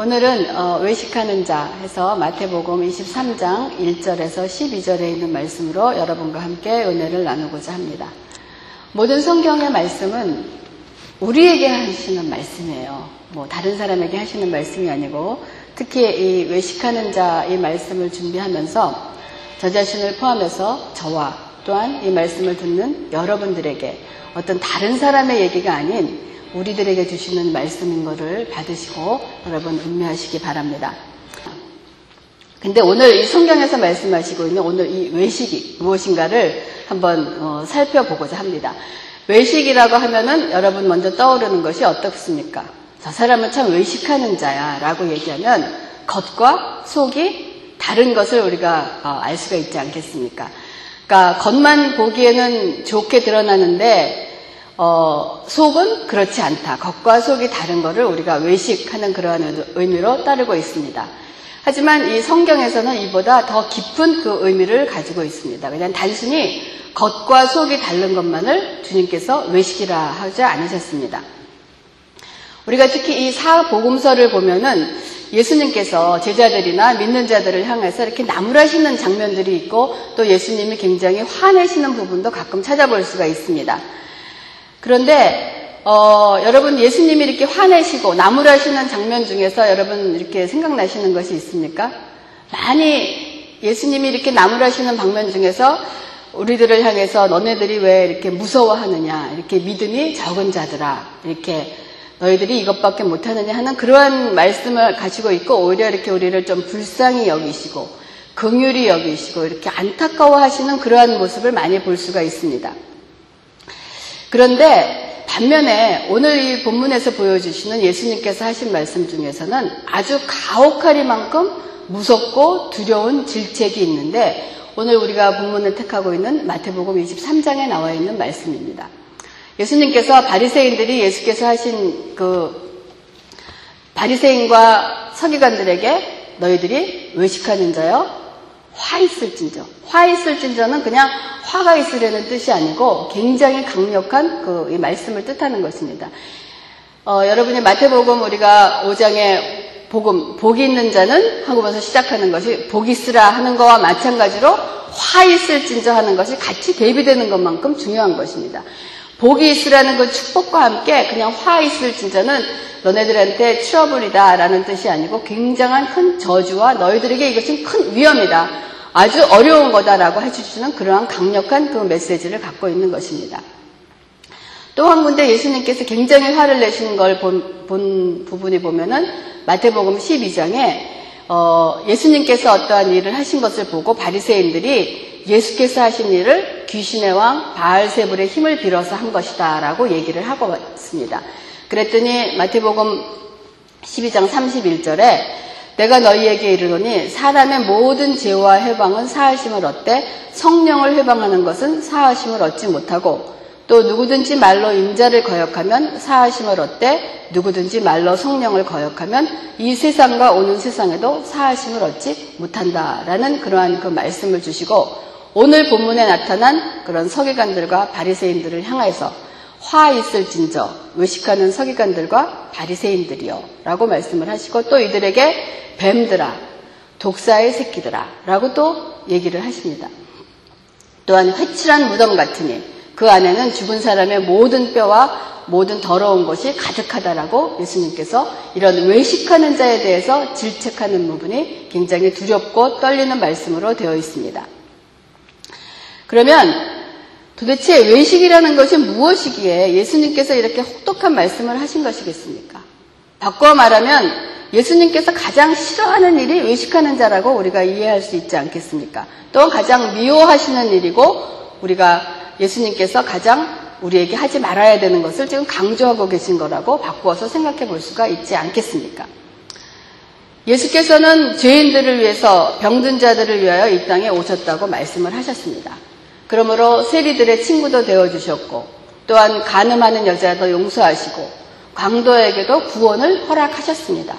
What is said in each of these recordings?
오늘은 어, 외식하는 자 해서 마태복음 23장 1절에서 12절에 있는 말씀으로 여러분과 함께 은혜를 나누고자 합니다. 모든 성경의 말씀은 우리에게 하시는 말씀이에요. 뭐 다른 사람에게 하시는 말씀이 아니고 특히 이 외식하는 자의 말씀을 준비하면서 저 자신을 포함해서 저와 또한 이 말씀을 듣는 여러분들에게 어떤 다른 사람의 얘기가 아닌 우리들에게 주시는 말씀인 것을 받으시고 여러분 음미하시기 바랍니다. 근데 오늘 이 성경에서 말씀하시고 있는 오늘 이 외식이 무엇인가를 한번 어, 살펴보고자 합니다. 외식이라고 하면은 여러분 먼저 떠오르는 것이 어떻습니까? 저 사람은 참 외식하는 자야 라고 얘기하면 겉과 속이 다른 것을 우리가 어, 알 수가 있지 않겠습니까? 그러니까 겉만 보기에는 좋게 드러나는데 어, 속은 그렇지 않다. 겉과 속이 다른 것을 우리가 외식하는 그러한 의미로 따르고 있습니다. 하지만 이 성경에서는 이보다 더 깊은 그 의미를 가지고 있습니다. 그냥 단순히 겉과 속이 다른 것만을 주님께서 외식이라 하지 않으셨습니다. 우리가 특히 이 사복음서를 보면은 예수님께서 제자들이나 믿는 자들을 향해서 이렇게 나무라시는 장면들이 있고 또 예수님이 굉장히 화내시는 부분도 가끔 찾아볼 수가 있습니다. 그런데 어, 여러분 예수님이 이렇게 화내시고 나무라시는 장면 중에서 여러분 이렇게 생각나시는 것이 있습니까? 많이 예수님이 이렇게 나무라시는 방면 중에서 우리들을 향해서 너네들이 왜 이렇게 무서워하느냐 이렇게 믿음이 적은 자들아 이렇게 너희들이 이것밖에 못하느냐 하는 그러한 말씀을 가지고 있고 오히려 이렇게 우리를 좀 불쌍히 여기시고 긍휼히 여기시고 이렇게 안타까워하시는 그러한 모습을 많이 볼 수가 있습니다. 그런데 반면에 오늘 이 본문에서 보여주시는 예수님께서 하신 말씀 중에서는 아주 가혹하리만큼 무섭고 두려운 질책이 있는데 오늘 우리가 본문을 택하고 있는 마태복음 23장에 나와 있는 말씀입니다. 예수님께서 바리새인들이 예수께서 하신 그 바리새인과 서기관들에게 너희들이 외식하는 자여 화 있을진저. 화 있을진저는 그냥 화가 있으려는 뜻이 아니고 굉장히 강력한 그 말씀을 뜻하는 것입니다. 어, 여러분이 마태복음 우리가 5장에 복음, 복이 있는 자는 하고면서 시작하는 것이 복이 있으라 하는 것과 마찬가지로 화 있을진저 하는 것이 같이 대비되는 것만큼 중요한 것입니다. 복이 있으라는 그 축복과 함께 그냥 화 있을진저는 너네들한테 트러블이다 라는 뜻이 아니고 굉장한 큰 저주와 너희들에게 이것은 큰 위험이다. 아주 어려운 거다라고 해주시는 그러한 강력한 그 메시지를 갖고 있는 것입니다. 또 한 군데 예수님께서 굉장히 화를 내시는 걸 본, 본 부분이 보면은 마태복음 12장에 어, 예수님께서 어떠한 일을 하신 것을 보고 바리새인들이 예수께서 하신 일을 귀신의 왕 바알세불의 힘을 빌어서 한 것이다라고 얘기를 하고 있습니다. 그랬더니 마태복음 12장 31절에 내가 너희에게 이르노니 사람의 모든 죄와 해방은 사하심을 얻되 성령을 해방하는 것은 사하심을 얻지 못하고 또 누구든지 말로 인자를 거역하면 사하심을 얻되 누구든지 말로 성령을 거역하면 이 세상과 오는 세상에도 사하심을 얻지 못한다라는 그러한 그 말씀을 주시고 오늘 본문에 나타난 그런 서기관들과 바리새인들을 향해서 화 있을진저 외식하는 서기관들과 바리새인들이요 라고 말씀을 하시고 또 이들에게 뱀들아, 독사의 새끼들아 라고 또 얘기를 하십니다. 또한 회칠한 무덤 같으니 그 안에는 죽은 사람의 모든 뼈와 모든 더러운 것이 가득하다라고 예수님께서 이런 외식하는 자에 대해서 질책하는 부분이 굉장히 두렵고 떨리는 말씀으로 되어 있습니다. 그러면 도대체 외식이라는 것이 무엇이기에 예수님께서 이렇게 혹독한 말씀을 하신 것이겠습니까? 바꿔 말하면 예수님께서 가장 싫어하는 일이 외식하는 자라고 우리가 이해할 수 있지 않겠습니까? 또 가장 미워하시는 일이고 우리가 예수님께서 가장 우리에게 하지 말아야 되는 것을 지금 강조하고 계신 거라고 바꾸어서 생각해 볼 수가 있지 않겠습니까? 예수께서는 죄인들을 위해서 병든 자들을 위하여 이 땅에 오셨다고 말씀을 하셨습니다. 그러므로 세리들의 친구도 되어 주셨고 또한 가늠하는 여자도 용서하시고 광도에게도 구원을 허락하셨습니다.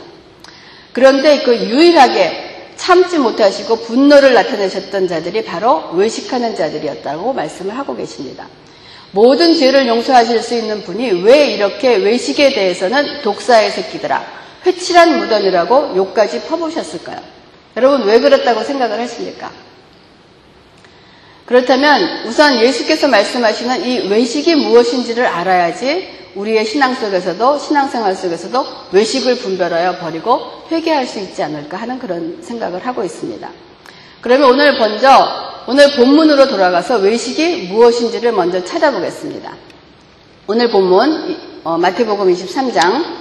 그런데 그 유일하게 참지 못하시고 분노를 나타내셨던 자들이 바로 외식하는 자들이었다고 말씀을 하고 계십니다. 모든 죄를 용서하실 수 있는 분이 왜 이렇게 외식에 대해서는 독사의 새끼들아, 회칠한 무덤이라고 욕까지 퍼부으셨을까요? 여러분 왜 그렇다고 생각을 하십니까? 그렇다면 우선 예수께서 말씀하시는 이 외식이 무엇인지를 알아야지 우리의 신앙 속에서도 신앙생활 속에서도 외식을 분별하여 버리고 회개할 수 있지 않을까 하는 그런 생각을 하고 있습니다. 그러면 오늘 먼저 오늘 본문으로 돌아가서 외식이 무엇인지를 먼저 찾아보겠습니다. 오늘 본문 어, 마태복음 23장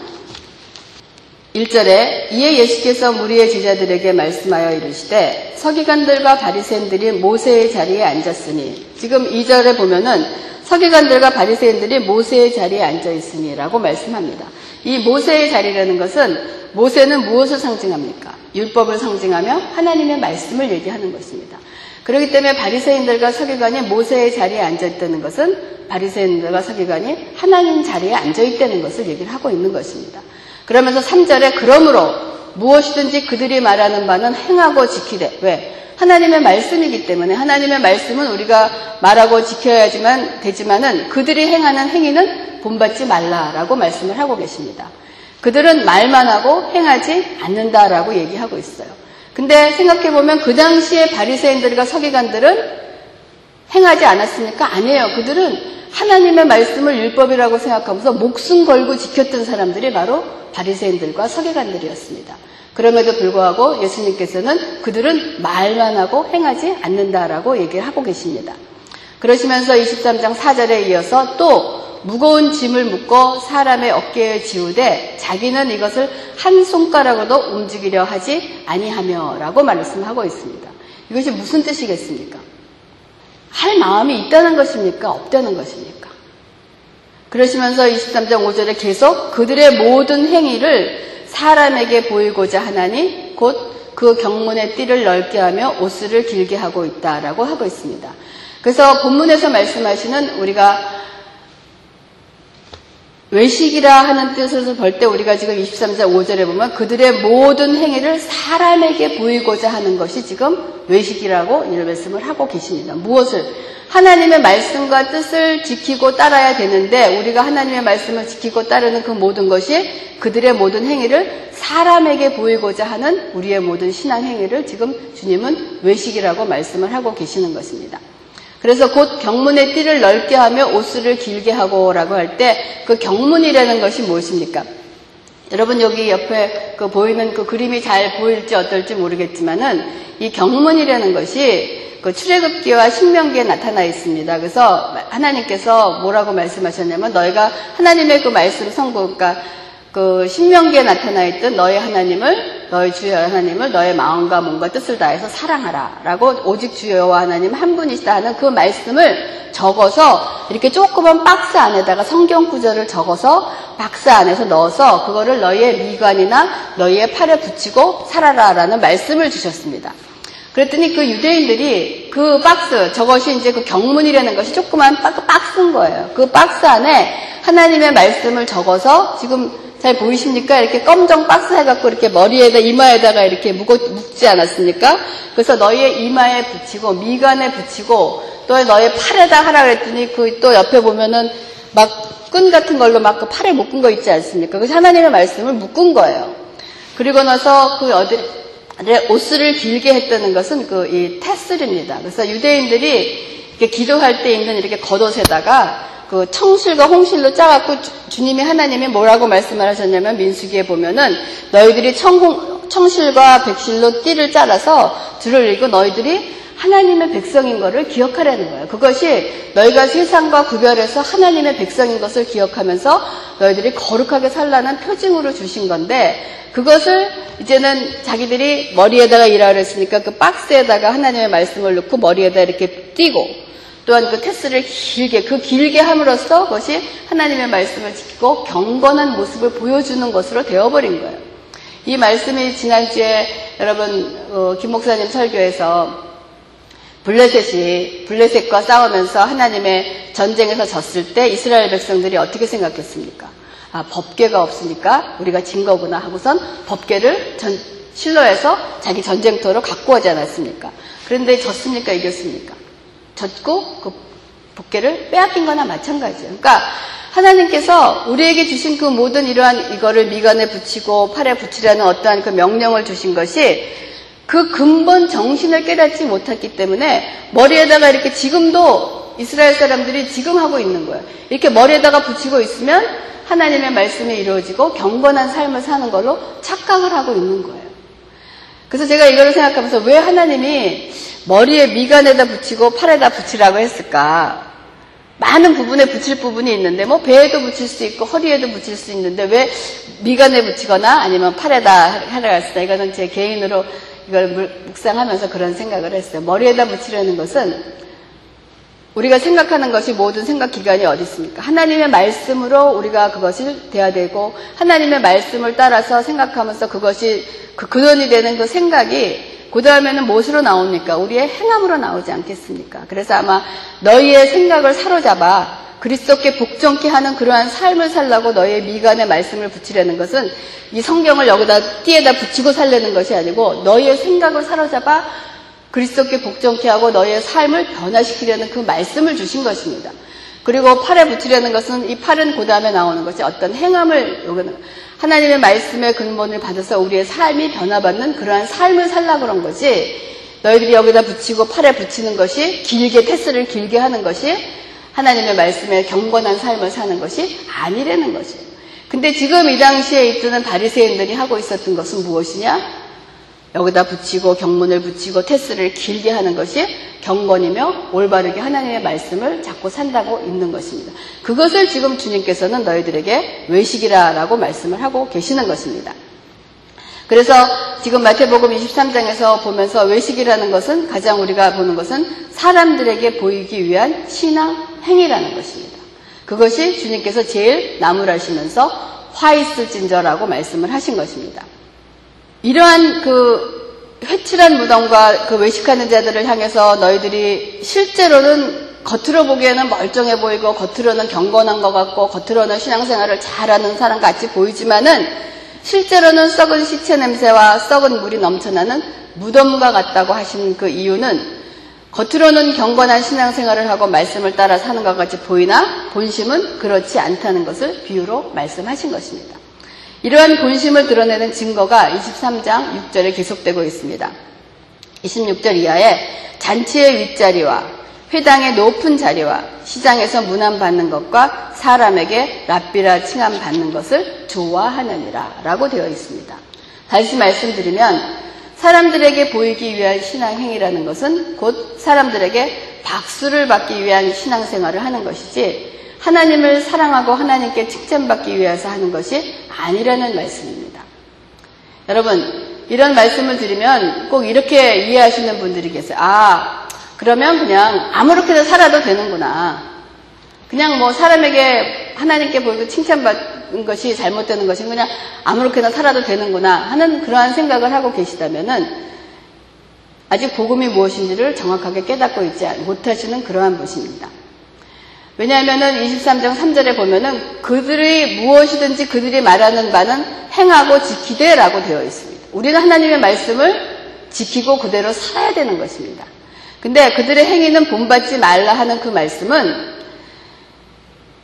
1절에 이에 예수께서 무리의 제자들에게 말씀하여 이르시되 서기관들과 바리새인들이 모세의 자리에 앉았으니 지금 2절에 보면은 서기관들과 바리새인들이 모세의 자리에 앉아 있으니라고 말씀합니다. 이 모세의 자리라는 것은 모세는 무엇을 상징합니까? 율법을 상징하며 하나님의 말씀을 얘기하는 것입니다. 그렇기 때문에 바리새인들과 서기관이 모세의 자리에 앉아 있다는 것은 바리새인들과 서기관이 하나님 자리에 앉아 있다는 것을 얘기를 하고 있는 것입니다. 그러면서 3절에 그러므로 무엇이든지 그들이 말하는 바는 행하고 지키되 왜? 하나님의 말씀이기 때문에 하나님의 말씀은 우리가 말하고 지켜야지만 되지만은 그들이 행하는 행위는 본받지 말라라고 말씀을 하고 계십니다. 그들은 말만 하고 행하지 않는다라고 얘기하고 있어요. 근데 생각해 보면 그 당시에 바리새인들과 서기관들은 행하지 않았습니까? 아니에요. 그들은 하나님의 말씀을 율법이라고 생각하면서 목숨 걸고 지켰던 사람들이 바로 바리새인들과 서기관들이었습니다. 그럼에도 불구하고 예수님께서는 그들은 말만 하고 행하지 않는다라고 얘기를 하고 계십니다. 그러시면서 23장 4절에 이어서 또 무거운 짐을 묶고 사람의 어깨에 지우되 자기는 이것을 한 손가락으로도 움직이려 하지 아니하며라고 말씀하고 있습니다. 이것이 무슨 뜻이겠습니까? 할 마음이 있다는 것입니까? 없다는 것입니까? 그러시면서 23장 5절에 계속 그들의 모든 행위를 사람에게 보이고자 하나니 곧 그 경문의 띠를 넓게 하며 옷을 길게 하고 있다라고 하고 있습니다. 그래서 본문에서 말씀하시는 우리가 외식이라 하는 뜻을 볼 때 우리가 지금 23절 5절에 보면 그들의 모든 행위를 사람에게 보이고자 하는 것이 지금 외식이라고 이 말씀을 하고 계십니다. 무엇을? 하나님의 말씀과 뜻을 지키고 따라야 되는데 우리가 하나님의 말씀을 지키고 따르는 그 모든 것이 그들의 모든 행위를 사람에게 보이고자 하는 우리의 모든 신앙 행위를 지금 주님은 외식이라고 말씀을 하고 계시는 것입니다. 그래서 곧 경문의 띠를 넓게 하며 옷을 길게 하고 라고 할 때 그 경문이라는 것이 무엇입니까? 여러분 여기 옆에 그 보이는 그 그림이 잘 보일지 어떨지 모르겠지만은 이 경문이라는 것이 그 출애굽기와 신명기에 나타나 있습니다. 그래서 하나님께서 뭐라고 말씀하셨냐면 너희가 하나님의 그 말씀 성부 그러니까 그 신명기에 나타나 있던 너희 하나님을 너희 주여 하나님을 너의 마음과 몸과 뜻을 다해서 사랑하라 라고 오직 주여와 하나님 한 분이시다 하는 그 말씀을 적어서 이렇게 조그만 박스 안에다가 성경 구절을 적어서 박스 안에서 넣어서 그거를 너희의 미관이나 너희의 팔에 붙이고 살아라 라는 말씀을 주셨습니다. 그랬더니 그 유대인들이 그 박스 저것이 이제 그 경문이라는 것이 조그만 박스인 거예요. 그 박스 안에 하나님의 말씀을 적어서 지금 잘 보이십니까? 이렇게 검정 박스 해갖고 이렇게 머리에다 이마에다가 이렇게 묶, 묶지 않았습니까? 그래서 너희의 이마에 붙이고 미간에 붙이고 또 너의 팔에다 하라 그랬더니 그 또 옆에 보면은 막 끈 같은 걸로 막 그 팔에 묶은 거 있지 않습니까? 그래서 하나님의 말씀을 묶은 거예요. 그리고 나서 그 어디 옷을 길게 했다는 것은 그 이 테슬입니다. 그래서 유대인들이 기도할 때 입는 이렇게 겉옷에다가 그 청실과 홍실로 짜갖고 주, 님이 하나님이 뭐라고 말씀을 하셨냐면 민수기에 보면은 너희들이 청, 청실과 백실로 띠를 짜라서 들을 읽고 너희들이 하나님의 백성인 것을 기억하라는 거예요. 그것이 너희가 세상과 구별해서 하나님의 백성인 것을 기억하면서 너희들이 거룩하게 살라는 표징으로 주신 건데 그것을 이제는 자기들이 머리에다가 일하라 그랬으니까 그 박스에다가 하나님의 말씀을 넣고 머리에다 이렇게 띄고 또한 그 테스를 길게, 그 길게 함으로써 그것이 하나님의 말씀을 지키고 경건한 모습을 보여주는 것으로 되어버린 거예요. 이 말씀이 지난주에 여러분, 어, 김 목사님 설교에서 블레셋이, 블레셋과 싸우면서 하나님의 전쟁에서 졌을 때 이스라엘 백성들이 어떻게 생각했습니까? 아, 법계가 없으니까 우리가 진 거구나 하고선 법계를 전, 실로해서 자기 전쟁터로 갖고 오지 않았습니까? 그런데 졌습니까? 이겼습니까? 졌고 그 복계를 빼앗긴 거나 마찬가지예요. 그러니까 하나님께서 우리에게 주신 그 모든 이러한 이거를 미간에 붙이고 팔에 붙이라는 어떠한 그 명령을 주신 것이 그 근본 정신을 깨닫지 못했기 때문에 머리에다가 이렇게 지금도 이스라엘 사람들이 지금 하고 있는 거예요. 이렇게 머리에다가 붙이고 있으면 하나님의 말씀이 이루어지고 경건한 삶을 사는 걸로 착각을 하고 있는 거예요. 그래서 제가 이거를 생각하면서 왜 하나님이 머리에 미간에다 붙이고 팔에다 붙이라고 했을까? 많은 부분에 붙일 부분이 있는데 뭐 배에도 붙일 수 있고 허리에도 붙일 수 있는데 왜 미간에 붙이거나 아니면 팔에다 하라 했을까? 이거는 제 개인으로 이걸 묵상하면서 그런 생각을 했어요. 머리에다 붙이려는 것은 우리가 생각하는 것이 모든 생각 기관이 어디 있습니까? 하나님의 말씀으로 우리가 그것을 돼야 되고 하나님의 말씀을 따라서 생각하면서 그것이 그 근원이 되는 그 생각이 그 다음에는 무엇으로 나옵니까? 우리의 행함으로 나오지 않겠습니까? 그래서 아마 너희의 생각을 사로잡아 그리스도께 복종케 하는 그러한 삶을 살라고 너의 미간에 말씀을 붙이려는 것은 이 성경을 여기다 띠에다 붙이고 살려는 것이 아니고 너의 생각을 사로잡아 그리스도께 복종케 하고 너의 삶을 변화시키려는 그 말씀을 주신 것입니다. 그리고 팔에 붙이려는 것은 이 팔은 그 다음에 나오는 것이 어떤 행함을 요구는 하나님의 말씀의 근본을 받아서 우리의 삶이 변화받는 그러한 삶을 살라 그런 거지 너희들이 여기다 붙이고 팔에 붙이는 것이 길게 테스를 길게 하는 것이 하나님의 말씀에 경건한 삶을 사는 것이 아니라는 것이에요. 근데 지금 이 당시에 있던 바리새인들이 하고 있었던 것은 무엇이냐? 여기다 붙이고 경문을 붙이고 테스를 길게 하는 것이 경건이며 올바르게 하나님의 말씀을 잡고 산다고 있는 것입니다. 그것을 지금 주님께서는 너희들에게 외식이라라고 말씀을 하고 계시는 것입니다. 그래서 지금 마태복음 23장에서 보면서 외식이라는 것은 가장 우리가 보는 것은 사람들에게 보이기 위한 신앙 행위라는 것입니다. 그것이 주님께서 제일 나무라시면서 화 있을진저라고 말씀을 하신 것입니다. 이러한 그 회칠한 무덤과 그 외식하는 자들을 향해서 너희들이 실제로는 겉으로 보기에는 멀쩡해 보이고 겉으로는 경건한 것 같고 겉으로는 신앙생활을 잘하는 사람 같이 보이지만은 실제로는 썩은 시체 냄새와 썩은 물이 넘쳐나는 무덤과 같다고 하신 그 이유는 겉으로는 경건한 신앙생활을 하고 말씀을 따라 사는 것 같이 보이나 본심은 그렇지 않다는 것을 비유로 말씀하신 것입니다. 이러한 본심을 드러내는 증거가 23장 6절에 계속되고 있습니다. 26절 이하에 잔치의 윗자리와 회당의 높은 자리와 시장에서 문안받는 것과 사람에게 랍비라 칭함받는 것을 좋아하느니라 라고 되어 있습니다. 다시 말씀드리면 사람들에게 보이기 위한 신앙행위라는 것은 곧 사람들에게 박수를 받기 위한 신앙생활을 하는 것이지 하나님을 사랑하고 하나님께 칭찬받기 위해서 하는 것이 아니라는 말씀입니다. 여러분, 이런 말씀을 드리면 꼭 이렇게 이해하시는 분들이 계세요. 아, 그러면 그냥 아무렇게나 살아도 되는구나. 그냥 뭐 사람에게 하나님께 보이고 칭찬받는 것이 잘못되는 것이 그냥 아무렇게나 살아도 되는구나 하는 그러한 생각을 하고 계시다면은 아직 복음이 무엇인지를 정확하게 깨닫고 있지 못하시는 그러한 분입니다. 왜냐하면은 23장 3절에 보면은 그들이 무엇이든지 그들이 말하는 바는 행하고 지키되라고 되어 있습니다. 우리는 하나님의 말씀을 지키고 그대로 살아야 되는 것입니다. 근데 그들의 행위는 본받지 말라 하는 그 말씀은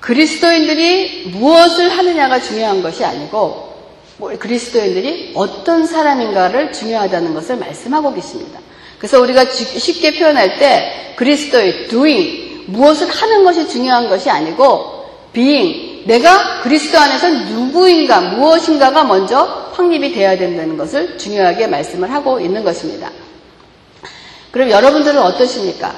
그리스도인들이 무엇을 하느냐가 중요한 것이 아니고 뭐 그리스도인들이 어떤 사람인가를 중요하다는 것을 말씀하고 계십니다. 그래서 우리가 쉽게 표현할 때 그리스도의 doing, 무엇을 하는 것이 중요한 것이 아니고 being 내가 그리스도 안에서 누구인가 무엇인가가 먼저 확립이 되어야 된다는 것을 중요하게 말씀을 하고 있는 것입니다. 그럼 여러분들은 어떠십니까?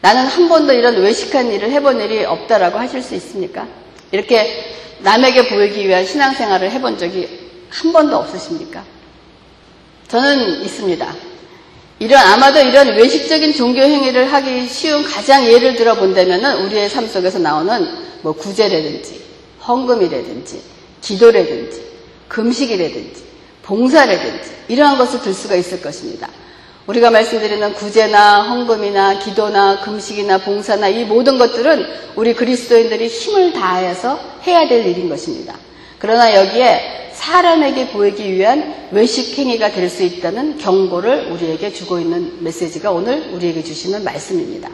나는 한 번도 이런 외식한 일을 해본 일이 없다라고 하실 수 있습니까? 이렇게 남에게 보이기 위한 신앙생활을 해본 적이 한 번도 없으십니까? 저는 있습니다. 이런 아마도 이런 외식적인 종교 행위를 하기 쉬운 가장 예를 들어 본다면은 우리의 삶 속에서 나오는 뭐 구제라든지 헌금이라든지 기도라든지 금식이라든지 봉사라든지 이러한 것을 들 수가 있을 것입니다. 우리가 말씀드리는 구제나 헌금이나 기도나 금식이나 봉사나 이 모든 것들은 우리 그리스도인들이 힘을 다해서 해야 될 일인 것입니다. 그러나 여기에 사람에게 보이기 위한 외식 행위가 될 수 있다는 경고를 우리에게 주고 있는 메시지가 오늘 우리에게 주시는 말씀입니다.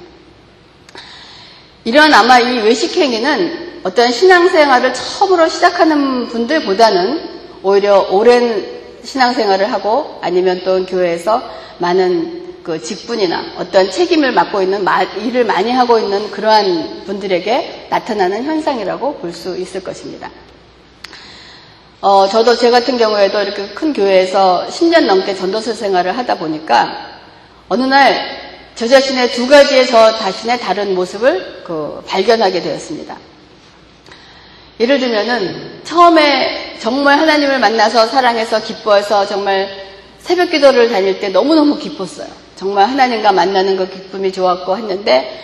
이러한 아마 이 외식 행위는 어떤 신앙생활을 처음으로 시작하는 분들보다는 오히려 오랜 신앙생활을 하고 아니면 또 교회에서 많은 그 직분이나 어떤 책임을 맡고 있는 일을 많이 하고 있는 그러한 분들에게 나타나는 현상이라고 볼 수 있을 것입니다. 어, 저도 제 같은 경우에도 이렇게 큰 교회에서 10년 넘게 전도사 생활을 하다 보니까 어느 날 저 자신의 두 가지의 저 자신의 다른 모습을 그 발견하게 되었습니다. 예를 들면은 처음에 정말 하나님을 만나서 사랑해서 기뻐해서 정말 새벽 기도를 다닐 때 너무너무 기뻤어요. 정말 하나님과 만나는 그 기쁨이 좋았고 했는데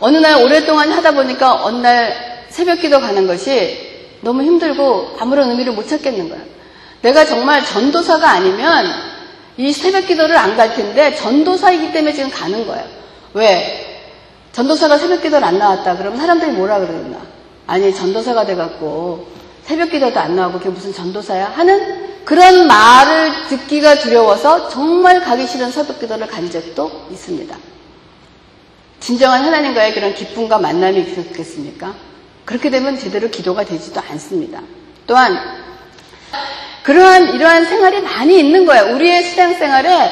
어느 날 오랫동안 하다 보니까 어느 날 새벽 기도 가는 것이 너무 힘들고 아무런 의미를 못 찾겠는 거예요. 내가 정말 전도사가 아니면 이 새벽 기도를 안 갈 텐데 전도사이기 때문에 지금 가는 거예요. 왜? 전도사가 새벽 기도를 안 나왔다. 그러면 사람들이 뭐라 그러나? 아니, 전도사가 돼갖고 새벽 기도도 안 나오고 그게 무슨 전도사야? 하는 그런 말을 듣기가 두려워서 정말 가기 싫은 새벽 기도를 간 적도 있습니다. 진정한 하나님과의 그런 기쁨과 만남이 있었겠습니까? 그렇게 되면 제대로 기도가 되지도 않습니다. 또한 그러한 이러한 생활이 많이 있는 거예요. 우리의 신앙생활에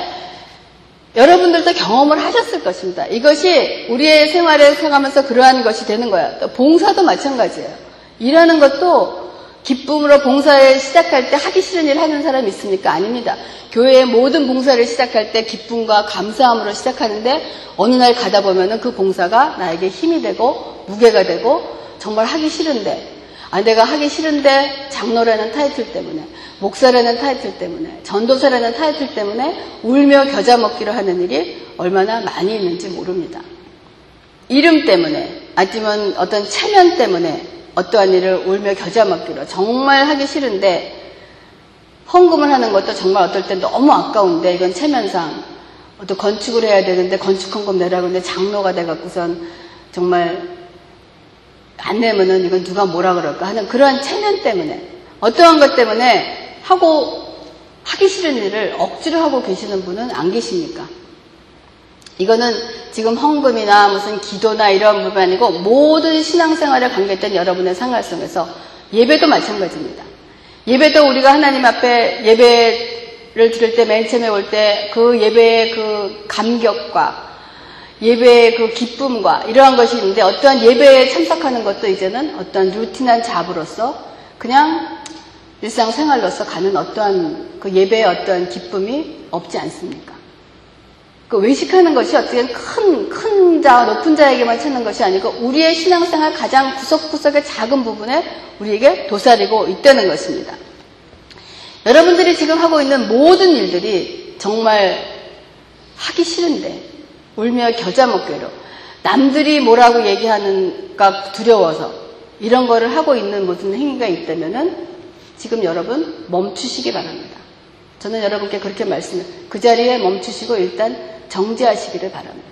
여러분들도 경험을 하셨을 것입니다. 이것이 우리의 생활에 생각하면서 그러한 것이 되는 거예요. 또 봉사도 마찬가지예요. 일하는 것도 기쁨으로 봉사를 시작할 때 하기 싫은 일 하는 사람이 있습니까? 아닙니다. 교회의 모든 봉사를 시작할 때 기쁨과 감사함으로 시작하는데 어느 날 가다 보면은 그 봉사가 나에게 힘이 되고 무게가 되고 정말 하기 싫은데 아, 내가 하기 싫은데 장로라는 타이틀 때문에 목사라는 타이틀 때문에 전도사라는 타이틀 때문에 울며 겨자 먹기를 하는 일이 얼마나 많이 있는지 모릅니다. 이름 때문에 아니면 어떤 체면 때문에 어떠한 일을 울며 겨자 먹기로 정말 하기 싫은데 헌금을 하는 것도 정말 어떨 땐 너무 아까운데 이건 체면상 또 건축을 해야 되는데 건축 헌금 내라고 하는데 장로가 돼갖고선 정말 안 내면은 이건 누가 뭐라 그럴까 하는 그러한 체면 때문에 어떠한 것 때문에 하고 하기 싫은 일을 억지로 하고 계시는 분은 안 계십니까? 이거는 지금 헌금이나 무슨 기도나 이런 부분 아니고 모든 신앙생활에 관계된 여러분의 생활 속에서 예배도 마찬가지입니다. 예배도 우리가 하나님 앞에 예배를 드릴 때 맨 처음에 올 때 그 예배의 그 감격과 예배의 그 기쁨과 이러한 것이 있는데 어떠한 예배에 참석하는 것도 이제는 어떠한 루틴한 잡으로서 그냥 일상생활로서 가는 어떠한 그 예배의 어떠한 기쁨이 없지 않습니까? 그 외식하는 것이 어떻게 큰, 큰 자, 높은 자에게만 찾는 것이 아니고 우리의 신앙생활 가장 구석구석의 작은 부분에 우리에게 도사리고 있다는 것입니다. 여러분들이 지금 하고 있는 모든 일들이 정말 하기 싫은데 울며 겨자 먹기로 남들이 뭐라고 얘기하는가 두려워서 이런 거를 하고 있는 무슨 행위가 있다면은 지금 여러분 멈추시기 바랍니다. 저는 여러분께 그렇게 말씀을 그 자리에 멈추시고 일단 정지하시기를 바랍니다.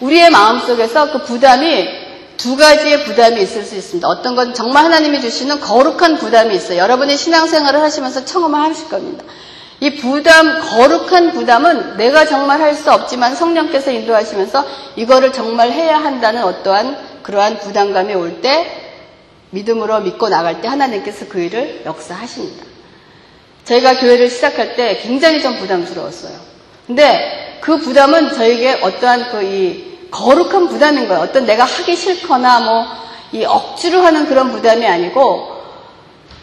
우리의 마음 속에서 그 부담이 두 가지의 부담이 있을 수 있습니다. 어떤 건 정말 하나님이 주시는 거룩한 부담이 있어요. 여러분이 신앙생활을 하시면서 청험을 하실 겁니다. 이 부담, 거룩한 부담은 내가 정말 할 수 없지만 성령께서 인도하시면서 이거를 정말 해야 한다는 어떠한 그러한 부담감이 올 때 믿음으로 믿고 나갈 때 하나님께서 그 일을 역사하십니다. 저희가 교회를 시작할 때 굉장히 좀 부담스러웠어요. 근데 그 부담은 저에게 어떠한 그 이 거룩한 부담인 거예요. 어떤 내가 하기 싫거나 뭐 이 억지로 하는 그런 부담이 아니고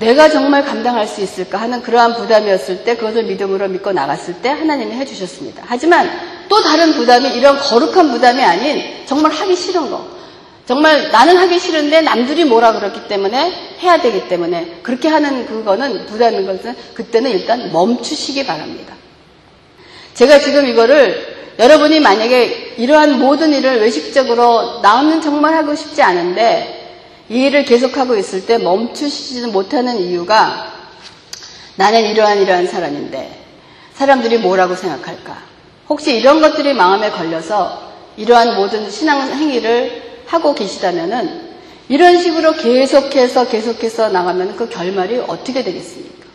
내가 정말 감당할 수 있을까 하는 그러한 부담이었을 때 그것을 믿음으로 믿고 나갔을 때 하나님이 해주셨습니다. 하지만 또 다른 부담이 이런 거룩한 부담이 아닌 정말 하기 싫은 거. 정말 나는 하기 싫은데 남들이 뭐라 그렇기 때문에 해야 되기 때문에 그렇게 하는 그거는 부담인 것은 그때는 일단 멈추시기 바랍니다. 제가 지금 이거를 여러분이 만약에 이러한 모든 일을 외식적으로 나는 정말 하고 싶지 않은데 이 일을 계속하고 있을 때 멈추시지는 못하는 이유가 나는 이러한 이러한 사람인데 사람들이 뭐라고 생각할까? 혹시 이런 것들이 마음에 걸려서 이러한 모든 신앙 행위를 하고 계시다면은 이런 식으로 계속해서 계속해서 나가면 그 결말이 어떻게 되겠습니까?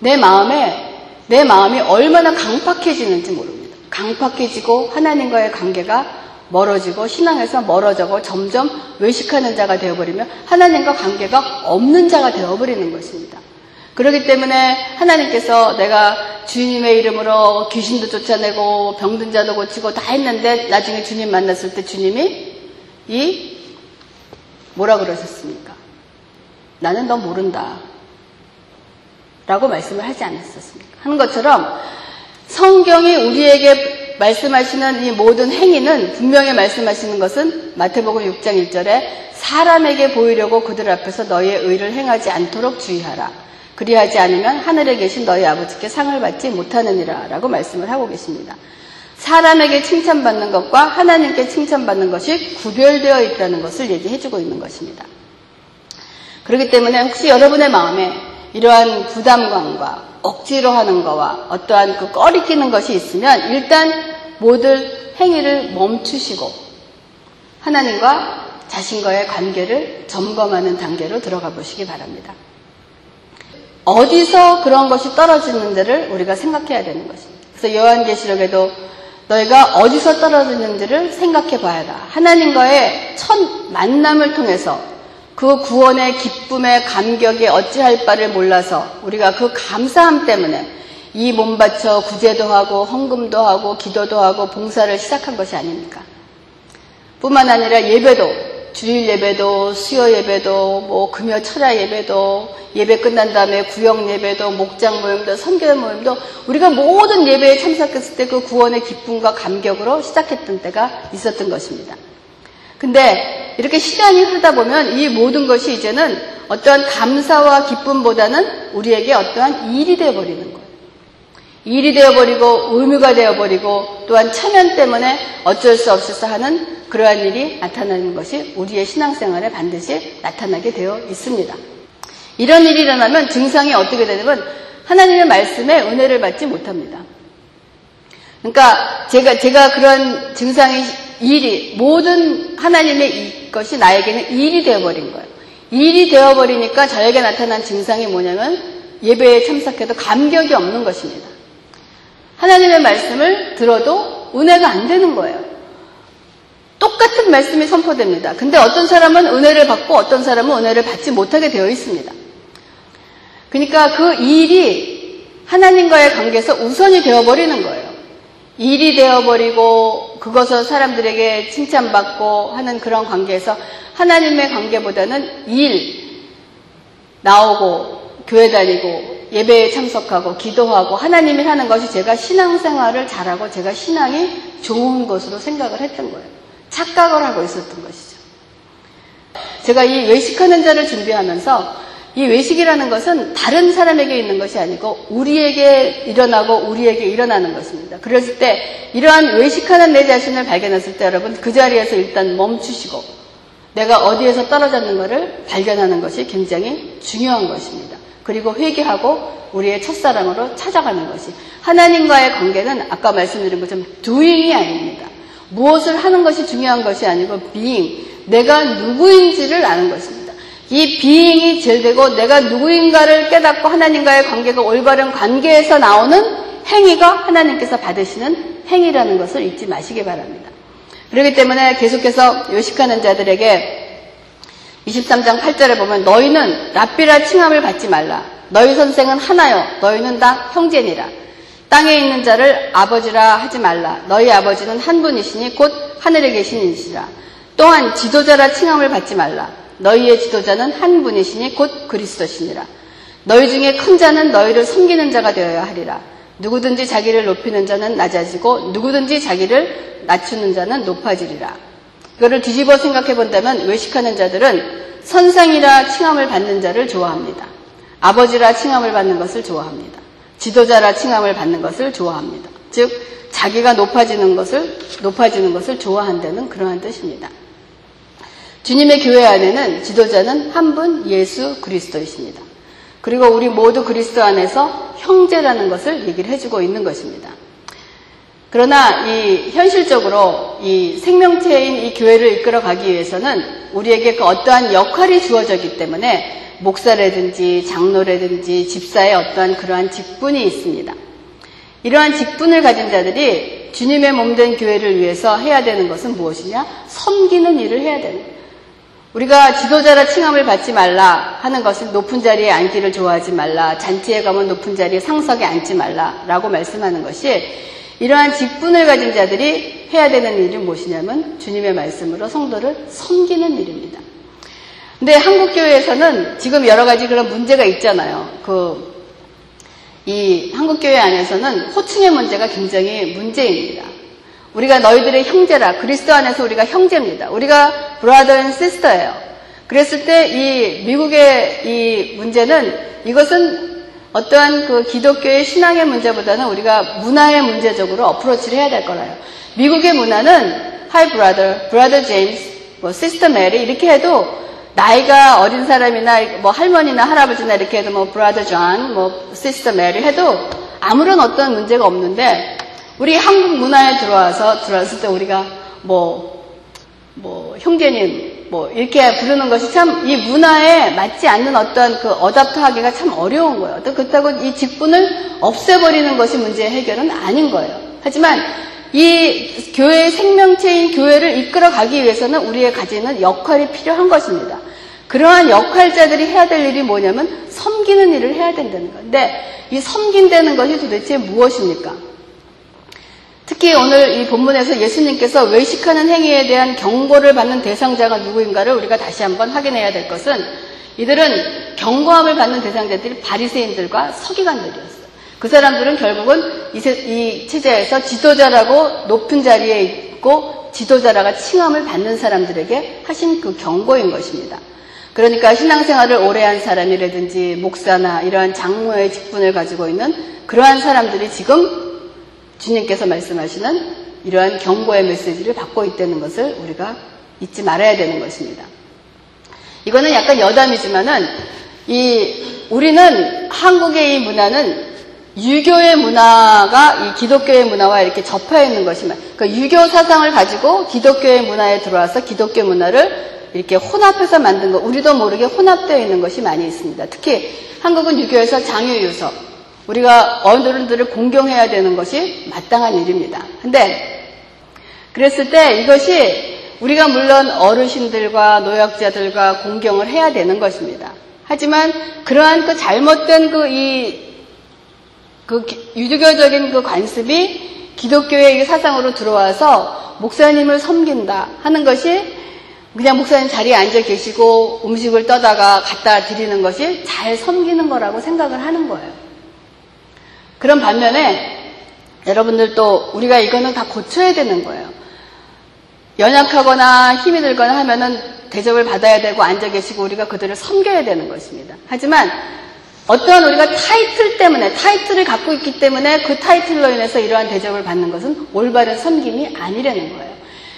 내 마음에 내 마음이 얼마나 강팍해지는지 모릅니다. 강팍해지고 하나님과의 관계가 멀어지고 신앙에서 멀어져고 점점 외식하는 자가 되어버리면 하나님과 관계가 없는 자가 되어버리는 것입니다. 그렇기 때문에 하나님께서 내가 주님의 이름으로 귀신도 쫓아내고 병든 자도 고치고 다 했는데 나중에 주님 만났을 때 주님이 이 뭐라 그러셨습니까? 나는 너 모른다. 라고 말씀을 하지 않았었습니까? 하는 것처럼 성경이 우리에게 말씀하시는 이 모든 행위는 분명히 말씀하시는 것은 마태복음 6장 1절에 사람에게 보이려고 그들 앞에서 너희의 의를 행하지 않도록 주의하라. 그리하지 않으면 하늘에 계신 너희 아버지께 상을 받지 못하느니라 라고 말씀을 하고 계십니다. 사람에게 칭찬받는 것과 하나님께 칭찬받는 것이 구별되어 있다는 것을 얘기해주고 있는 것입니다. 그렇기 때문에 혹시 여러분의 마음에 이러한 부담감과 억지로 하는 거와 어떠한 그 꺼리끼는 것이 있으면 일단 모든 행위를 멈추시고 하나님과 자신과의 관계를 점검하는 단계로 들어가 보시기 바랍니다. 어디서 그런 것이 떨어지는지를 우리가 생각해야 되는 것입니다. 그래서 요한계시록에도 너희가 어디서 떨어지는지를 생각해 봐야 한다. 하나님과의 첫 만남을 통해서 그 구원의 기쁨의 감격이 어찌할 바를 몰라서 우리가 그 감사함 때문에 이 몸 바쳐 구제도 하고 헌금도 하고 기도도 하고 봉사를 시작한 것이 아닙니까? 뿐만 아니라 예배도 주일 예배도 수요 예배도 뭐 금요 철야 예배도 예배 끝난 다음에 구역 예배도 목장 모임도 선교 모임도 우리가 모든 예배에 참석했을 때 그 구원의 기쁨과 감격으로 시작했던 때가 있었던 것입니다. 근데 이렇게 시간이 흐르다 보면 이 모든 것이 이제는 어떠한 감사와 기쁨보다는 우리에게 어떠한 일이 되어버리는 거예요. 일이 되어버리고 의무가 되어버리고 또한 체면 때문에 어쩔 수 없어서 하는 그러한 일이 나타나는 것이 우리의 신앙생활에 반드시 나타나게 되어 있습니다. 이런 일이 일어나면 증상이 어떻게 되냐면 하나님의 말씀에 은혜를 받지 못합니다. 그러니까 제가 제가 그런 증상이 일이 모든 하나님의 것이 나에게는 일이 되어버린 거예요. 일이 되어버리니까 저에게 나타난 증상이 뭐냐면 예배에 참석해도 감격이 없는 것입니다. 하나님의 말씀을 들어도 은혜가 안 되는 거예요. 똑같은 말씀이 선포됩니다. 근데 어떤 사람은 은혜를 받고 어떤 사람은 은혜를 받지 못하게 되어 있습니다. 그러니까 그 일이 하나님과의 관계에서 우선이 되어버리는 거예요. 일이 되어버리고 그것을 사람들에게 칭찬받고 하는 그런 관계에서 하나님의 관계보다는 일, 나오고 교회 다니고 예배에 참석하고 기도하고 하나님이 하는 것이 제가 신앙생활을 잘하고 제가 신앙이 좋은 것으로 생각을 했던 거예요. 착각을 하고 있었던 것이죠. 제가 이 외식하는 자를 준비하면서 이 외식이라는 것은 다른 사람에게 있는 것이 아니고 우리에게 일어나고 우리에게 일어나는 것입니다. 그랬을 때 이러한 외식하는 내 자신을 발견했을 때 여러분 그 자리에서 일단 멈추시고 내가 어디에서 떨어졌는가를 발견하는 것이 굉장히 중요한 것입니다. 그리고 회개하고 우리의 첫사랑으로 찾아가는 것이 하나님과의 관계는 아까 말씀드린 것처럼 doing이 아닙니다. 무엇을 하는 것이 중요한 것이 아니고 being 내가 누구인지를 아는 것입니다. 이 비잉이 제일 되고 내가 누구인가를 깨닫고 하나님과의 관계가 올바른 관계에서 나오는 행위가 하나님께서 받으시는 행위라는 것을 잊지 마시기 바랍니다. 그렇기 때문에 계속해서 요식하는 자들에게 23장 8절에 보면 너희는 랍비라 칭함을 받지 말라. 너희 선생은 하나요. 너희는 다 형제니라. 땅에 있는 자를 아버지라 하지 말라. 너희 아버지는 한 분이시니 곧 하늘에 계신 이시라. 또한 지도자라 칭함을 받지 말라. 너희의 지도자는 한 분이시니 곧 그리스도시니라. 너희 중에 큰 자는 너희를 섬기는 자가 되어야 하리라. 누구든지 자기를 높이는 자는 낮아지고 누구든지 자기를 낮추는 자는 높아지리라. 이거를 뒤집어 생각해 본다면 외식하는 자들은 선생이라 칭함을 받는 자를 좋아합니다. 아버지라 칭함을 받는 것을 좋아합니다. 지도자라 칭함을 받는 것을 좋아합니다. 즉 자기가 높아지는 것을 높아지는 것을 좋아한다는 그러한 뜻입니다. 주님의 교회 안에는 지도자는 한 분 예수 그리스도이십니다. 그리고 우리 모두 그리스도 안에서 형제라는 것을 얘기를 해주고 있는 것입니다. 그러나 이 현실적으로 이 생명체인 이 교회를 이끌어 가기 위해서는 우리에게 그 어떠한 역할이 주어졌기 때문에 목사라든지 장로라든지 집사의 어떠한 그러한 직분이 있습니다. 이러한 직분을 가진 자들이 주님의 몸된 교회를 위해서 해야 되는 것은 무엇이냐? 섬기는 일을 해야 되는. 우리가 지도자라 칭함을 받지 말라 하는 것은 높은 자리에 앉기를 좋아하지 말라, 잔치에 가면 높은 자리에 상석에 앉지 말라 라고 말씀하는 것이 이러한 직분을 가진 자들이 해야 되는 일이 무엇이냐면 주님의 말씀으로 성도를 섬기는 일입니다. 근데 한국교회에서는 지금 여러 가지 그런 문제가 있잖아요. 그, 이 한국교회 안에서는 호칭의 문제가 굉장히 문제입니다. 우리가 너희들의 형제라. 그리스도 안에서 우리가 형제입니다. 우리가 brother and sister예요. 그랬을 때 이 미국의 이 문제는 이것은 어떠한 그 기독교의 신앙의 문제보다는 우리가 문화의 문제적으로 어프로치를 해야 될 거라요. 미국의 문화는 hi brother, brother James, 뭐 sister Mary 이렇게 해도 나이가 어린 사람이나 뭐 할머니나 할아버지나 이렇게 해도 뭐 brother John, 뭐 sister Mary 해도 아무런 어떤 문제가 없는데 우리 한국 문화에 들어와서 들어왔을 때 우리가 뭐, 뭐, 형제님, 뭐, 이렇게 부르는 것이 참 이 문화에 맞지 않는 어떤 그 어답터 하기가 참 어려운 거예요. 또 그렇다고 이 직분을 없애버리는 것이 문제의 해결은 아닌 거예요. 하지만 이 교회의 생명체인 교회를 이끌어 가기 위해서는 우리의 가지는 역할이 필요한 것입니다. 그러한 역할자들이 해야 될 일이 뭐냐면 섬기는 일을 해야 된다는 건데 이 섬긴다는 것이 도대체 무엇입니까? 특히 오늘 이 본문에서 예수님께서 외식하는 행위에 대한 경고를 받는 대상자가 누구인가를 우리가 다시 한번 확인해야 될 것은 이들은 경고함을 받는 대상자들이 바리새인들과 서기관들이었어요. 그 사람들은 결국은 이, 이 체제에서 지도자라고 높은 자리에 있고 지도자라가 칭함을 받는 사람들에게 하신 그 경고인 것입니다. 그러니까 신앙생활을 오래 한 사람이라든지 목사나 이러한 장모의 직분을 가지고 있는 그러한 사람들이 지금 주님께서 말씀하시는 이러한 경고의 메시지를 받고 있다는 것을 우리가 잊지 말아야 되는 것입니다. 이거는 약간 여담이지만은 이 우리는 한국의 이 문화는 유교의 문화가 이 기독교의 문화와 이렇게 접해 있는 것이면 그러니까 유교 사상을 가지고 기독교의 문화에 들어와서 기독교 문화를 이렇게 혼합해서 만든 거 우리도 모르게 혼합되어 있는 것이 많이 있습니다. 특히 한국은 유교에서 장유유서 우리가 어른들을 공경해야 되는 것이 마땅한 일입니다. 근데 그랬을 때 이것이 우리가 물론 어르신들과 노약자들과 공경을 해야 되는 것입니다. 하지만 그러한 그 잘못된 그 이 그 유교적인 그 관습이 기독교의 사상으로 들어와서 목사님을 섬긴다 하는 것이 그냥 목사님 자리에 앉아 계시고 음식을 떠다가 갖다 드리는 것이 잘 섬기는 거라고 생각을 하는 거예요. 그런 반면에 여러분들도 우리가 이거는 다 고쳐야 되는 거예요. 연약하거나 힘이 들거나 하면은 대접을 받아야 되고 앉아 계시고 우리가 그들을 섬겨야 되는 것입니다. 하지만 어떠한 우리가 타이틀 때문에 타이틀을 갖고 있기 때문에 그 타이틀로 인해서 이러한 대접을 받는 것은 올바른 섬김이 아니라는 거예요.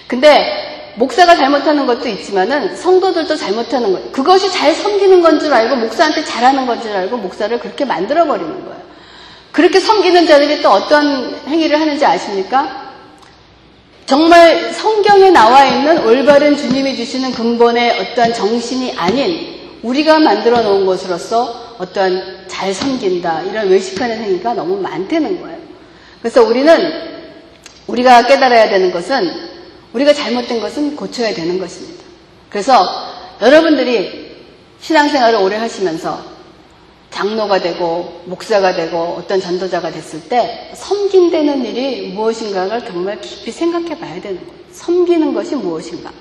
근데 목사가 잘못하는 것도 있지만은 성도들도 잘못하는 거예요. 그것이 잘 섬기는 건 줄 알고 목사한테 잘하는 건 줄 알고 목사를 그렇게 만들어 버리는 거예요. 그렇게 섬기는 자들이 또 어떤 행위를 하는지 아십니까? 정말 성경에 나와 있는 올바른 주님이 주시는 근본의 어떠한 정신이 아닌 우리가 만들어 놓은 것으로서 어떠한 잘 섬긴다 이런 외식하는 행위가 너무 많다는 거예요. 그래서 우리는 우리가 깨달아야 되는 것은 우리가 잘못된 것은 고쳐야 되는 것입니다. 그래서 여러분들이 신앙생활을 오래 하시면서 장로가 되고 목사가 되고 어떤 전도자가 됐을 때 섬긴다는 일이 무엇인가를 정말 깊이 생각해 봐야 되는 거예요. 섬기는 것이 무엇인가.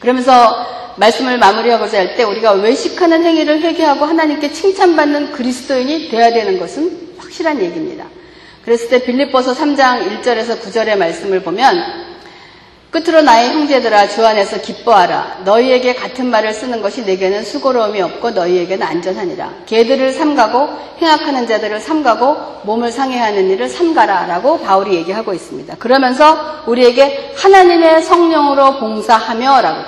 그러면서 말씀을 마무리하고자 할 때 우리가 외식하는 행위를 회개하고 하나님께 칭찬받는 그리스도인이 되어야 되는 것은 확실한 얘기입니다. 그랬을 때 빌립보서 3장 1절에서 9절의 말씀을 보면 끝으로 나의 형제들아 주 안에서 기뻐하라. 너희에게 같은 말을 쓰는 것이 내게는 수고로움이 없고 너희에게는 안전하니라. 개들을 삼가고 행악하는 자들을 삼가고 몸을 상해하는 일을 삼가라 라고 바울이 얘기하고 있습니다. 그러면서 우리에게 하나님의 성령으로 봉사하며 라고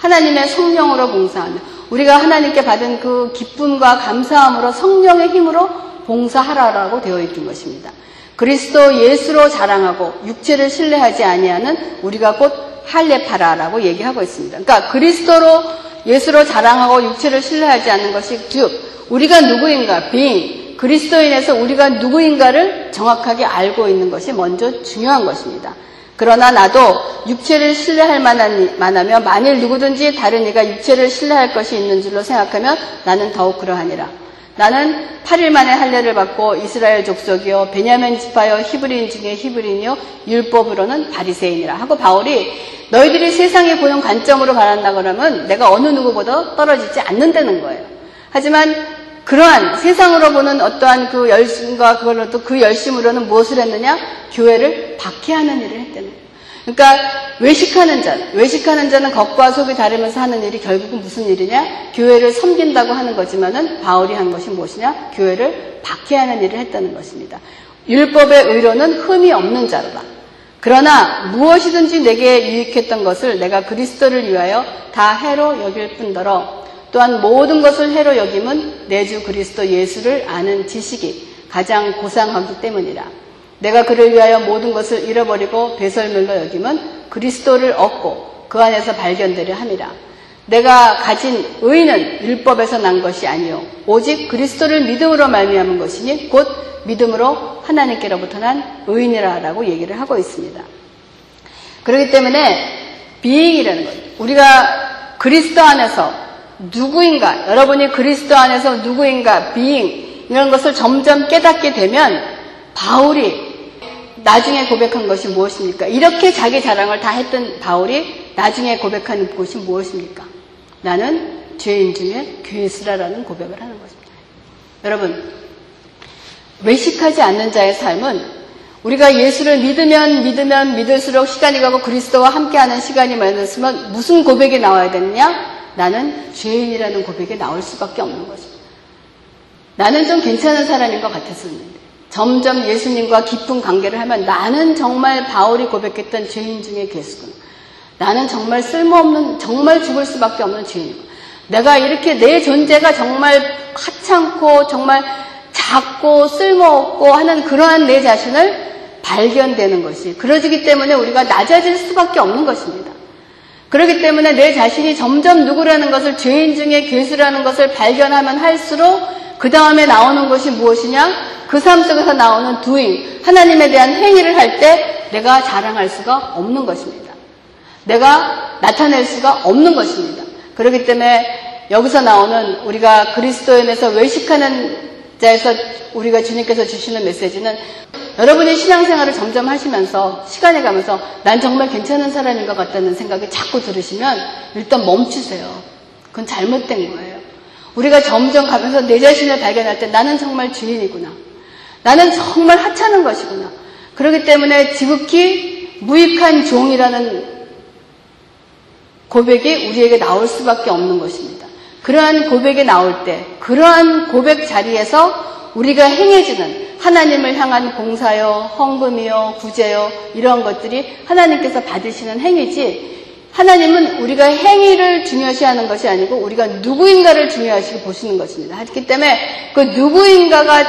하나님의 성령으로 봉사하며 우리가 하나님께 받은 그 기쁨과 감사함으로 성령의 힘으로 봉사하라라고 되어 있는 것입니다. 그리스도 예수로 자랑하고 육체를 신뢰하지 아니하는 우리가 곧 할례파라라고 얘기하고 있습니다. 그러니까 그리스도로 예수로 자랑하고 육체를 신뢰하지 않는 것이 즉 우리가 누구인가 being 그리스도인에서 우리가 누구인가를 정확하게 알고 있는 것이 먼저 중요한 것입니다. 그러나 나도 육체를 신뢰할 만하며 만일 누구든지 다른 이가 육체를 신뢰할 것이 있는 줄로 생각하면 나는 더욱 그러하니라. 나는 8일 만에 할례를 받고 이스라엘 족속이요 베냐민 지파요 히브리인 중에 히브리인이요 율법으로는 바리새인이라 하고 바울이 너희들이 세상에 보는 관점으로 바란다 그러면 내가 어느 누구보다 떨어지지 않는다는 거예요. 하지만 그러한 세상으로 보는 어떠한 그 열심과 그걸로 또 그 열심으로는 무엇을 했느냐? 교회를 박해하는 일을 했다는 거예요. 그러니까 외식하는 자, 외식하는 자는 겉과 속이 다르면서 하는 일이 결국은 무슨 일이냐? 교회를 섬긴다고 하는 거지만은 바울이 한 것이 무엇이냐? 교회를 박해하는 일을 했다는 것입니다. 율법의 의로는 흠이 없는 자로다. 그러나 무엇이든지 내게 유익했던 것을 내가 그리스도를 위하여 다 해로 여길 뿐더러 또한 모든 것을 해로 여김은 내 주 그리스도 예수를 아는 지식이 가장 고상하기 때문이라. 내가 그를 위하여 모든 것을 잃어버리고 배설물로 여김은 그리스도를 얻고 그 안에서 발견되려 함이라. 내가 가진 의는 율법에서 난 것이 아니요 오직 그리스도를 믿음으로 말미암은 것이니 곧 믿음으로 하나님께로부터 난 의인이라라고 얘기를 하고 있습니다. 그렇기 때문에 비잉이라는 것, 우리가 그리스도 안에서 누구인가, 여러분이 그리스도 안에서 누구인가, 비잉 이런 것을 점점 깨닫게 되면 바울이 나중에 고백한 것이 무엇입니까? 이렇게 자기 자랑을 다 했던 바울이 나중에 고백한 것이 무엇입니까? 나는 죄인 중에 괴수라라는 고백을 하는 것입니다. 여러분, 외식하지 않는 자의 삶은 우리가 예수를 믿으면 믿으면 믿을수록 시간이 가고 그리스도와 함께하는 시간이 많았으면 무슨 고백이 나와야 되느냐? 나는 죄인이라는 고백이 나올 수밖에 없는 것입니다. 나는 좀 괜찮은 사람인 것 같았었는데 점점 예수님과 깊은 관계를 하면 나는 정말 바울이 고백했던 죄인 중에 괴수구나. 나는 정말 쓸모없는 정말 죽을 수밖에 없는 죄인이고 내가 이렇게 내 존재가 정말 하찮고 정말 작고 쓸모없고 하는 그러한 내 자신을 발견되는 것이 그러지기 때문에 우리가 낮아질 수밖에 없는 것입니다. 그렇기 때문에 내 자신이 점점 누구라는 것을 죄인 중에 괴수라는 것을 발견하면 할수록 그 다음에 나오는 것이 무엇이냐? 그 삶 속에서 나오는 두잉, 하나님에 대한 행위를 할 때 내가 자랑할 수가 없는 것입니다. 내가 나타낼 수가 없는 것입니다. 그렇기 때문에 여기서 나오는 우리가 그리스도인에서 외식하는 자에서 우리가 주님께서 주시는 메시지는 여러분이 신앙생활을 점점 하시면서 시간이 가면서 난 정말 괜찮은 사람인 것 같다는 생각이 자꾸 들으시면 일단 멈추세요. 그건 잘못된 거예요. 우리가 점점 가면서 내 자신을 발견할 때 나는 정말 주인이구나. 나는 정말 하찮은 것이구나. 그렇기 때문에 지극히 무익한 종이라는 고백이 우리에게 나올 수밖에 없는 것입니다. 그러한 고백이 나올 때, 그러한 고백 자리에서 우리가 행해지는 하나님을 향한 봉사요, 헌금이요, 구제요, 이런 것들이 하나님께서 받으시는 행위지, 하나님은 우리가 행위를 중요시하는 것이 아니고 우리가 누구인가를 중요하시고 보시는 것입니다. 하기 때문에 그 누구인가가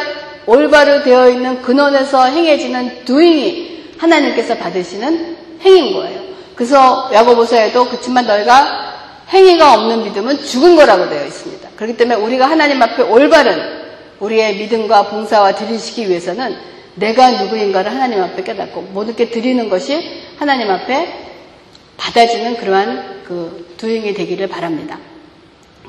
올바로 되어 있는 근원에서 행해지는 두잉이 하나님께서 받으시는 행인 거예요. 그래서 야고보서에도 그렇지만 너희가 행위가 없는 믿음은 죽은 거라고 되어 있습니다. 그렇기 때문에 우리가 하나님 앞에 올바른 우리의 믿음과 봉사와 드리시기 위해서는 내가 누구인가를 하나님 앞에 깨닫고 게 드리는 것이 하나님 앞에 받아지는 그러한 그 두잉이 되기를 바랍니다.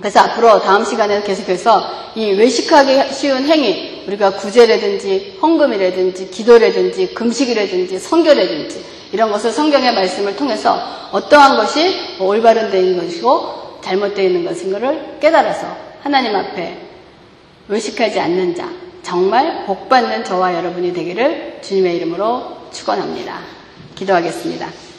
그래서 앞으로 다음 시간에 계속해서 이 외식하기 쉬운 행위, 우리가 구제라든지 헌금이라든지 기도라든지 금식이라든지 성교라든지 이런 것을 성경의 말씀을 통해서 어떠한 것이 올바른 되는 것이고 잘못되어 있는 것인 것을 깨달아서 하나님 앞에 외식하지 않는 자, 정말 복받는 저와 여러분이 되기를 주님의 이름으로 축원합니다. 기도하겠습니다.